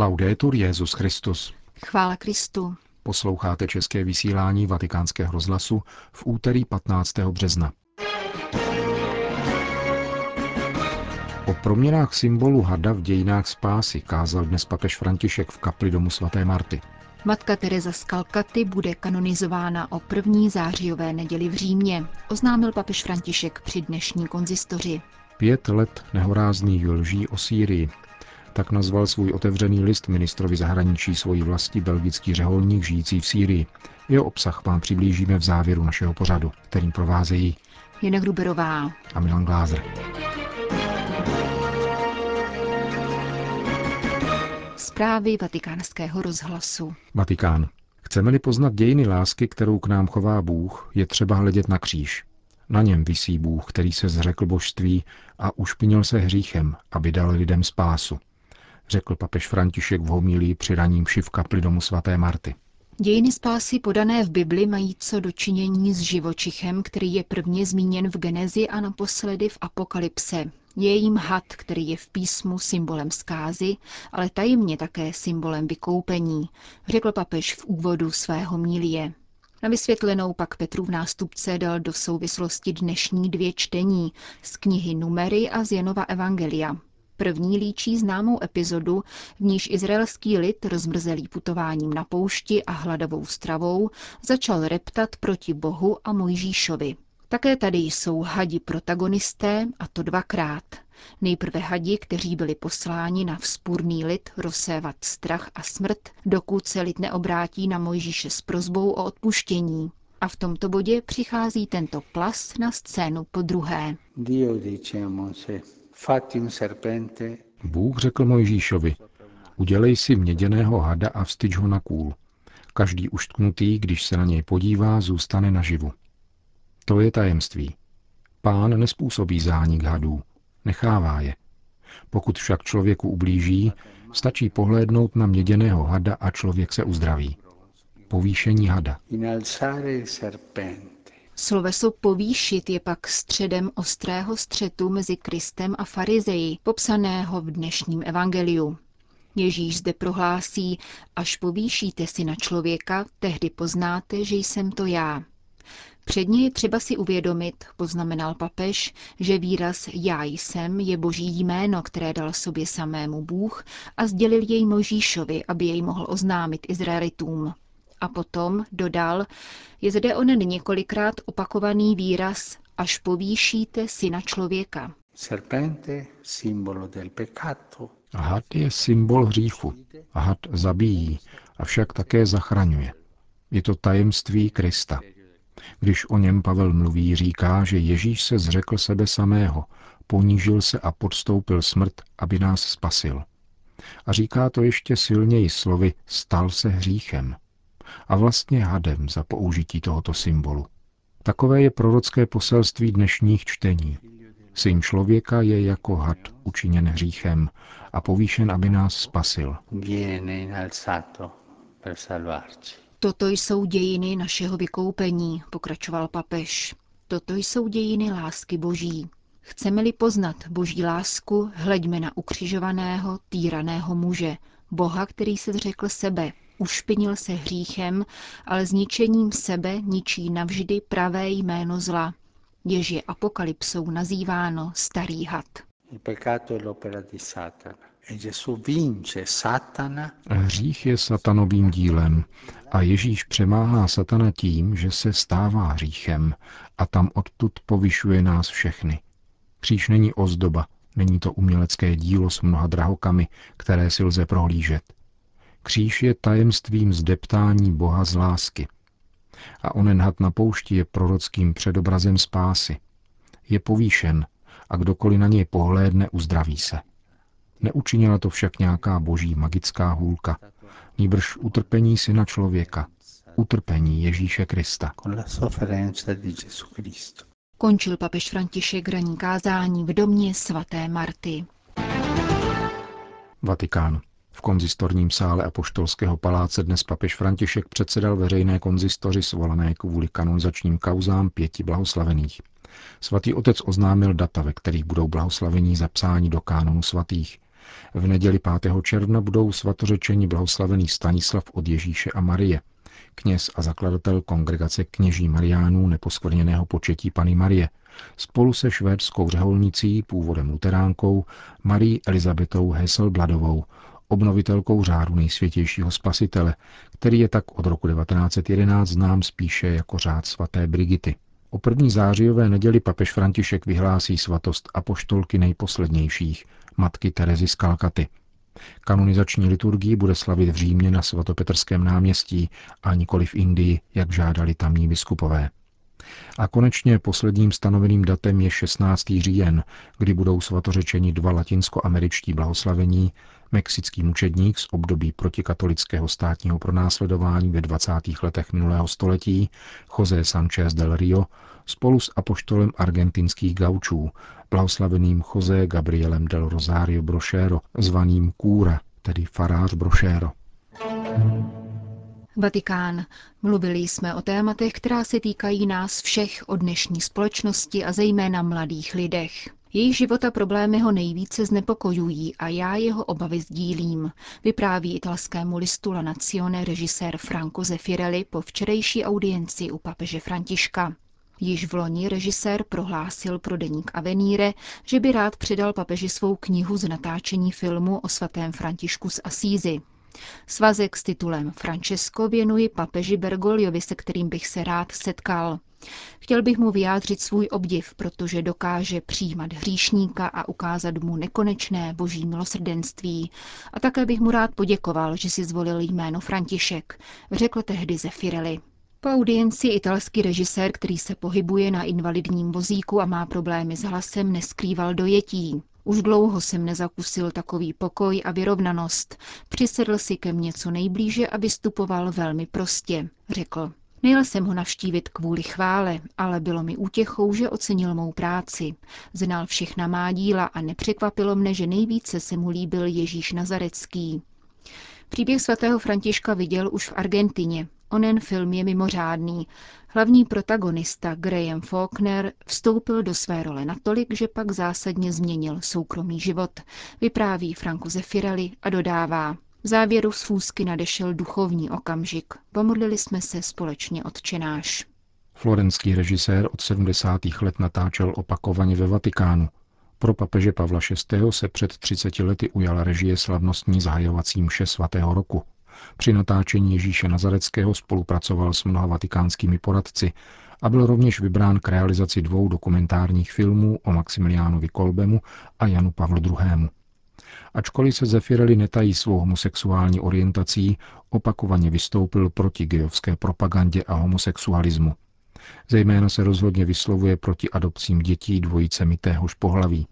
Laudetur Jezus Christus. Chvála Kristu. Posloucháte české vysílání Vatikánského rozhlasu v úterý 15. března. O proměnách symbolu hada v dějinách spásy kázal dnes papež František v kapli domu svaté Marty. Matka Teresa z Kalkaty bude kanonizována o první zářijové neděli v Římě, oznámil papež František při dnešní konzistoři. Pět let nehorázných lží o Sýrii. Tak nazval svůj otevřený list ministrovi zahraničí svojí vlasti belgický řeholník žijící v Sýrii. Jeho obsah vám přiblížíme v závěru našeho pořadu, kterým provázejí Jena Gruberová a Milan Glázer. Zprávy vatikánského rozhlasu. Vatikán. Chceme-li poznat dějiny lásky, kterou k nám chová Bůh, je třeba hledět na kříž. Na něm visí Bůh, který se zřekl božství a ušpinil se hříchem, aby dal lidem spásu, řekl papež František v homilí při raním v kapli domu svaté Marty. Dějiny spásy podané v Bibli mají co dočinění s živočichem, který je prvně zmíněn v Genezi a naposledy v Apokalypse. Je jim had, který je v písmu symbolem zkázy, ale tajemně také symbolem vykoupení, řekl papež v úvodu svého mílie. Na vysvětlenou pak Petrův nástupce dal do souvislosti dnešní dvě čtení z knihy Numery a z Janova Evangelia. První líčí známou epizodu, v níž izraelský lid, rozmrzelý putováním na poušti a hladovou stravou, začal reptat proti Bohu a Mojžíšovi. Také tady jsou hadi protagonisté, a to dvakrát. Nejprve hadi, kteří byli posláni na vzpůrný lid rozsévat strach a smrt, dokud se lid neobrátí na Mojžíše s prozbou o odpuštění. A v tomto bodě přichází tento plas na scénu po druhé. Bůh řekl Mojžíšovi, udělej si měděného hada a vstyč ho na kůl. Každý uštknutý, když se na něj podívá, zůstane naživu. To je tajemství. Pán nespůsobí zánik hadů, nechává je. Pokud však člověku ublíží, stačí pohlédnout na měděného hada a člověk se uzdraví. Povýšení hada. Sloveso povýšit je pak středem ostrého střetu mezi Kristem a farizeji, popsaného v dnešním evangeliu. Ježíš zde prohlásí, až povýšíte si na člověka, tehdy poznáte, že jsem to já. Předně je třeba si uvědomit, poznamenal papež, že výraz já jsem je boží jméno, které dal sobě samému Bůh a sdělil jej Možíšovi, aby jej mohl oznámit Izraelitům. A potom, dodal, je zde onen několikrát opakovaný výraz až povýšíte syna člověka. Serpente, symbolo del peccato. Had je symbol hříchu. Had zabíjí, avšak také zachraňuje. Je to tajemství Krista. Když o něm Pavel mluví, říká, že Ježíš se zřekl sebe samého, ponížil se a podstoupil smrt, aby nás spasil. A říká to ještě silněji slovy stal se hříchem. A vlastně hadem za použití tohoto symbolu. Takové je prorocké poselství dnešních čtení. Syn člověka je jako had učiněn hříchem a povýšen, aby nás spasil. Toto jsou dějiny našeho vykoupení, pokračoval papež. Toto jsou dějiny lásky boží. Chceme-li poznat boží lásku, hleďme na ukřižovaného, týraného muže, Boha, který se zřekl sebe, ušpinil se hříchem, ale zničením sebe ničí navždy pravé jméno zla, jež je apokalypsou nazýváno starý had. Hřích je satanovým dílem a Ježíš přemáhá satana tím, že se stává hříchem a tam odtud povyšuje nás všechny. Kříž není ozdoba, není to umělecké dílo s mnoha drahokami, které si lze prohlížet. Kříž je tajemstvím zdeptání Boha z lásky. A onen had na poušti je prorockým předobrazem spásy. Je povýšen a kdokoliv na něj pohlédne, uzdraví se. Neučinila to však nějaká boží magická hůlka, níbrž utrpení syna člověka, utrpení Ježíše Krista. Končil papež František raní kázání v domě svaté Marty. Vatikán. V konzistorním sále Apoštolského paláce dnes papež František předsedal veřejné konzistoři svolané kvůli kanonizačním kauzám pěti blahoslavených. Svatý otec oznámil data, ve kterých budou blahoslavení zapsáni do kánonu svatých V neděli 5. června budou svatořečeni blahoslavený Stanislav od Ježíše a Marie, kněz a zakladatel kongregace kněží Mariánů neposkvrněného početí Pany Marie, spolu se švédskou řeholnicí, původem luteránkou, Marí Elizabetou Hesselbladovou, obnovitelkou řádu nejsvětějšího spasitele, který je tak od roku 1911 znám spíše jako řád svaté Brigity. O první zářijové neděli papež František vyhlásí svatost apoštolky nejposlednějších, matky Terezy z Kalkaty. Kanonizační liturgii bude slavit v Římě na svatopetrském náměstí a nikoli v Indii, jak žádali tamní biskupové. A konečně posledním stanoveným datem je 16. říjen, kdy budou svatořečeni dva latinskoameričtí blahoslavení, mexický mučedník z období protikatolického státního pronásledování ve 20. letech minulého století, José Sanchez del Rio, spolu s apoštolem argentinských gaučů, blahoslaveným José Gabrielem del Rosario Brochero, zvaným Kůra, tedy farář Brochero. Vatikán. Mluvili jsme o tématech, která se týkají nás všech od dnešní společnosti a zejména mladých lidech. Jejich život a problémy ho nejvíce znepokojují a já jeho obavy sdílím, vypráví italskému listu La Nazione režisér Franco Zeffirelli po včerejší audienci u papeže Františka. Již v loni režisér prohlásil pro deník Avenire, že by rád předal papeži svou knihu z natáčení filmu o svatém Františku z Asízy. Svazek s titulem Francesco věnuji papeži Bergoliovi, se kterým bych se rád setkal. Chtěl bych mu vyjádřit svůj obdiv, protože dokáže přijímat hříšníka a ukázat mu nekonečné boží milosrdenství. A také bych mu rád poděkoval, že si zvolil jméno František, řekl tehdy Zefirelli. Po audienci italský režisér, který se pohybuje na invalidním vozíku a má problémy s hlasem, neskrýval dojetí. Už dlouho jsem nezakusil takový pokoj a vyrovnanost. Přisedl si ke mně co nejblíže a vystupoval velmi prostě, řekl. Nejel jsem ho navštívit kvůli chvále, ale bylo mi útěchou, že ocenil mou práci. Znal všechna má díla a nepřekvapilo mne, že nejvíce se mu líbil Ježíš Nazarecký. Příběh svatého Františka viděl už v Argentině. Onen film je mimořádný. Hlavní protagonista Graham Faulkner vstoupil do své role natolik, že pak zásadně změnil soukromý život, vypráví Franco Zeffirelli a dodává. V závěru schůzky nadešel duchovní okamžik. Pomodlili jsme se společně odčenáš. Florenský režisér od 70. let natáčel opakovaně ve Vatikánu. Pro papeže Pavla VI. se před 30 lety ujala režie slavnostní zahajovací mše svatého roku. Při natáčení Ježíše Nazareckého spolupracoval s mnoha vatikánskými poradci a byl rovněž vybrán k realizaci dvou dokumentárních filmů o Maximiliánovi Kolbemu a Janu Pavlu II. Ačkoliv se Zefirelli netají svou homosexuální orientací, opakovaně vystoupil proti gejovské propagandě a homosexualismu. Zejména se rozhodně vyslovuje proti adopcím dětí dvojicemi téhož pohlaví.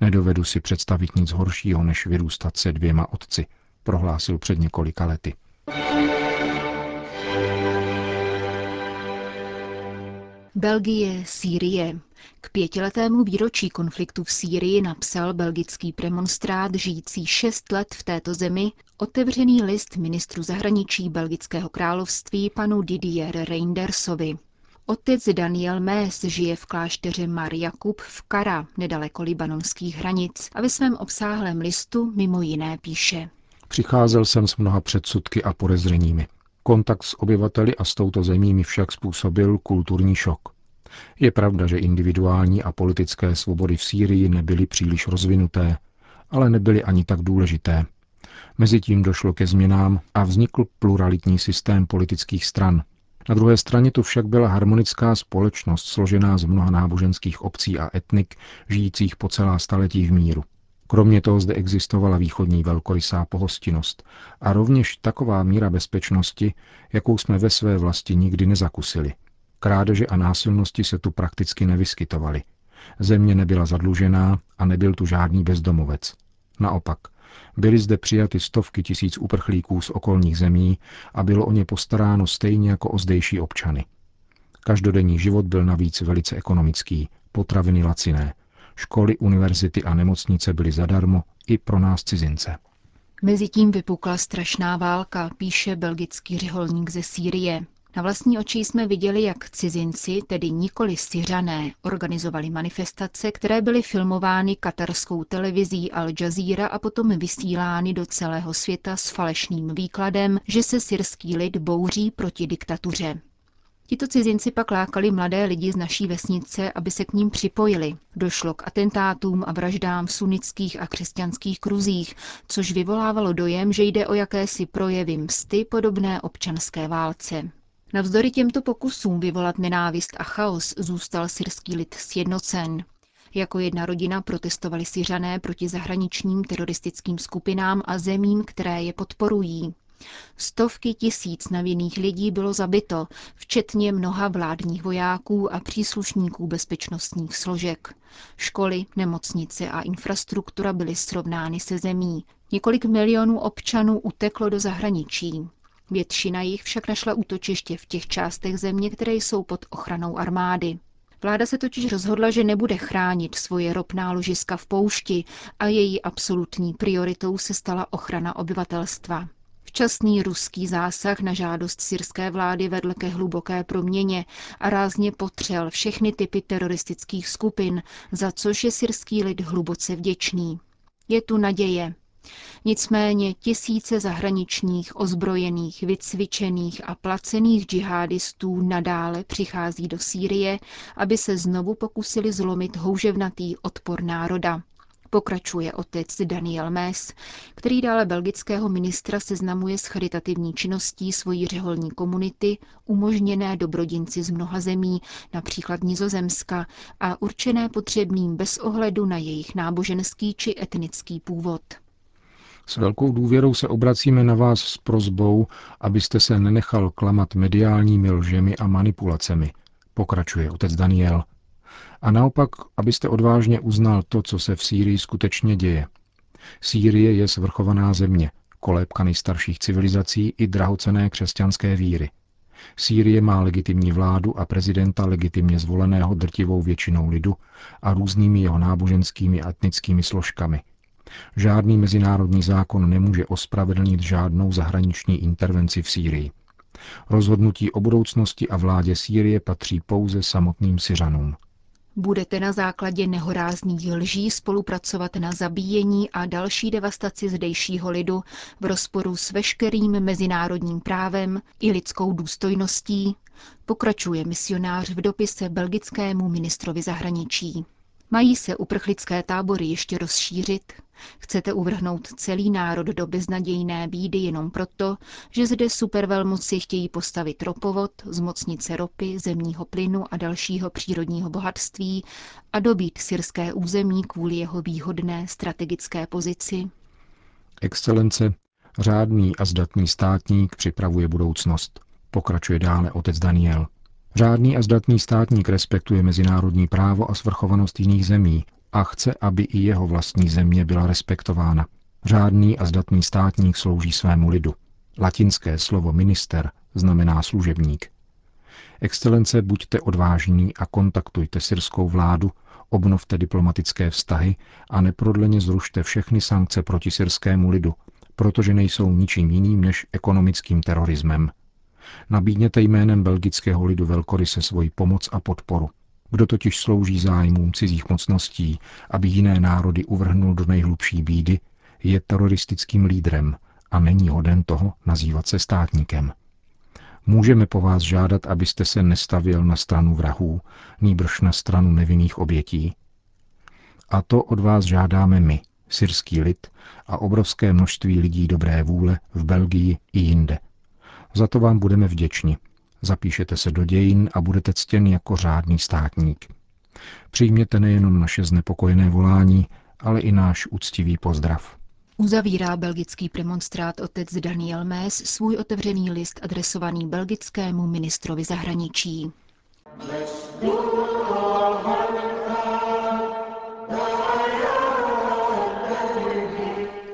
Nedovedu si představit nic horšího, než vyrůstat se dvěma otci, prohlásil před několika lety. Belgie, Sýrie. K pětiletému výročí konfliktu v Sýrii napsal belgický premonstrát žijící šest let v této zemi otevřený list ministru zahraničí Belgického království panu Didier Reindersovi. Otec Daniel Més žije v klášteře Mar Jakub v Kara, nedaleko libanonských hranic a ve svém obsáhlém listu mimo jiné píše. Přicházel jsem s mnoha předsudky a podezřeními. Kontakt s obyvateli a s touto zemí mi však způsobil kulturní šok. Je pravda, že individuální a politické svobody v Sýrii nebyly příliš rozvinuté, ale nebyly ani tak důležité. Mezitím došlo ke změnám a vznikl pluralitní systém politických stran. Na druhé straně tu však byla harmonická společnost složená z mnoha náboženských obcí a etnik, žijících po celá staletí v míru. Kromě toho zde existovala východní velkorysá pohostinnost a rovněž taková míra bezpečnosti, jakou jsme ve své vlasti nikdy nezakusili. Krádeže a násilnosti se tu prakticky nevyskytovaly. Země nebyla zadlužená a nebyl tu žádný bezdomovec. Naopak, byly zde přijaty stovky tisíc uprchlíků z okolních zemí a bylo o ně postaráno stejně jako o zdejší občany. Každodenní život byl navíc velice ekonomický, potraviny laciné, Školy, univerzity a nemocnice byly zadarmo i pro nás cizince. Mezitím vypukla strašná válka, píše belgický řeholník ze Sýrie. Na vlastní oči jsme viděli, jak cizinci, tedy nikoli syřané, organizovali manifestace, které byly filmovány katarskou televizí Al Jazeera a potom vysílány do celého světa s falešným výkladem, že se syrský lid bouří proti diktatuře. Tito cizinci pak lákali mladé lidi z naší vesnice, aby se k ním připojili. Došlo k atentátům a vraždám v sunnických a křesťanských kruzích, což vyvolávalo dojem, že jde o jakési projevy msty podobné občanské válce. Navzdory těmto pokusům vyvolat nenávist a chaos zůstal syrský lid sjednocen. Jako jedna rodina protestovali Syřané proti zahraničním teroristickým skupinám a zemím, které je podporují. Stovky tisíc nevinných lidí bylo zabito, včetně mnoha vládních vojáků a příslušníků bezpečnostních složek. Školy, nemocnice a infrastruktura byly srovnány se zemí. Několik milionů občanů uteklo do zahraničí. Většina jich však našla útočiště v těch částech země, které jsou pod ochranou armády. Vláda se totiž rozhodla, že nebude chránit svoje ropná ložiska v poušti a její absolutní prioritou se stala ochrana obyvatelstva. Včasný ruský zásah na žádost syrské vlády vedl ke hluboké proměně a rázně potřel všechny typy teroristických skupin, za což je syrský lid hluboce vděčný. Je tu naděje. Nicméně tisíce zahraničních, ozbrojených, vycvičených a placených džihadistů nadále přichází do Sýrie, aby se znovu pokusili zlomit houževnatý odpor národa. Pokračuje otec Daniel Mes, který dále belgického ministra seznamuje s charitativní činností svojí řeholní komunity, umožněné dobrodinci z mnoha zemí, například Nizozemska, a určené potřebným bez ohledu na jejich náboženský či etnický původ. S velkou důvěrou se obracíme na vás s prozbou, abyste se nenechal klamat mediálními lžemi a manipulacemi, pokračuje otec Daniel. A naopak, abyste odvážně uznal to, co se v Sýrii skutečně děje. Sýrie je svrchovaná země, kolébka nejstarších civilizací i drahocené křesťanské víry. Sýrie má legitimní vládu a prezidenta legitimně zvoleného drtivou většinou lidu a různými jeho náboženskými a etnickými složkami – Žádný mezinárodní zákon nemůže ospravedlnit žádnou zahraniční intervenci v Sýrii. Rozhodnutí o budoucnosti a vládě Sýrie patří pouze samotným Syřanům. Budete na základě nehorázných lží spolupracovat na zabíjení a další devastaci zdejšího lidu v rozporu s veškerým mezinárodním právem i lidskou důstojností, pokračuje misionář v dopise belgickému ministrovi zahraničí. Mají se uprchlické tábory ještě rozšířit? Chcete uvrhnout celý národ do beznadějné bídy jenom proto, že zde supervelmoci chtějí postavit ropovod, zmocnice ropy, zemního plynu a dalšího přírodního bohatství a dobít syrské území kvůli jeho výhodné strategické pozici? Excelence, řádný a zdatný státník připravuje budoucnost. Pokračuje dále otec Daniel. Řádný a zdatný státník respektuje mezinárodní právo a svrchovanost jiných zemí a chce, aby i jeho vlastní země byla respektována. Řádný a zdatný státník slouží svému lidu. Latinské slovo minister znamená služebník. Excelence, buďte odvážní a kontaktujte syrskou vládu, obnovte diplomatické vztahy a neprodleně zrušte všechny sankce proti syrskému lidu, protože nejsou ničím jiným než ekonomickým terorismem – Nabídněte jménem belgického lidu velkoryse svoji pomoc a podporu. Kdo totiž slouží zájmům cizích mocností, aby jiné národy uvrhnul do nejhlubší bídy, je teroristickým lídrem a není hoden toho nazývat se státníkem. Můžeme po vás žádat, abyste se nestavil na stranu vrahů, nýbrž na stranu nevinných obětí? A to od vás žádáme my, syrský lid a obrovské množství lidí dobré vůle v Belgii i jinde – za to vám budeme vděční. Zapíšete se do dějin a budete ctěn jako řádný státník. Přijměte nejenom naše znepokojené volání, ale i náš úctivý pozdrav. Uzavírá belgický premonstrát otec Daniel Més svůj otevřený list adresovaný belgickému ministrovi zahraničí.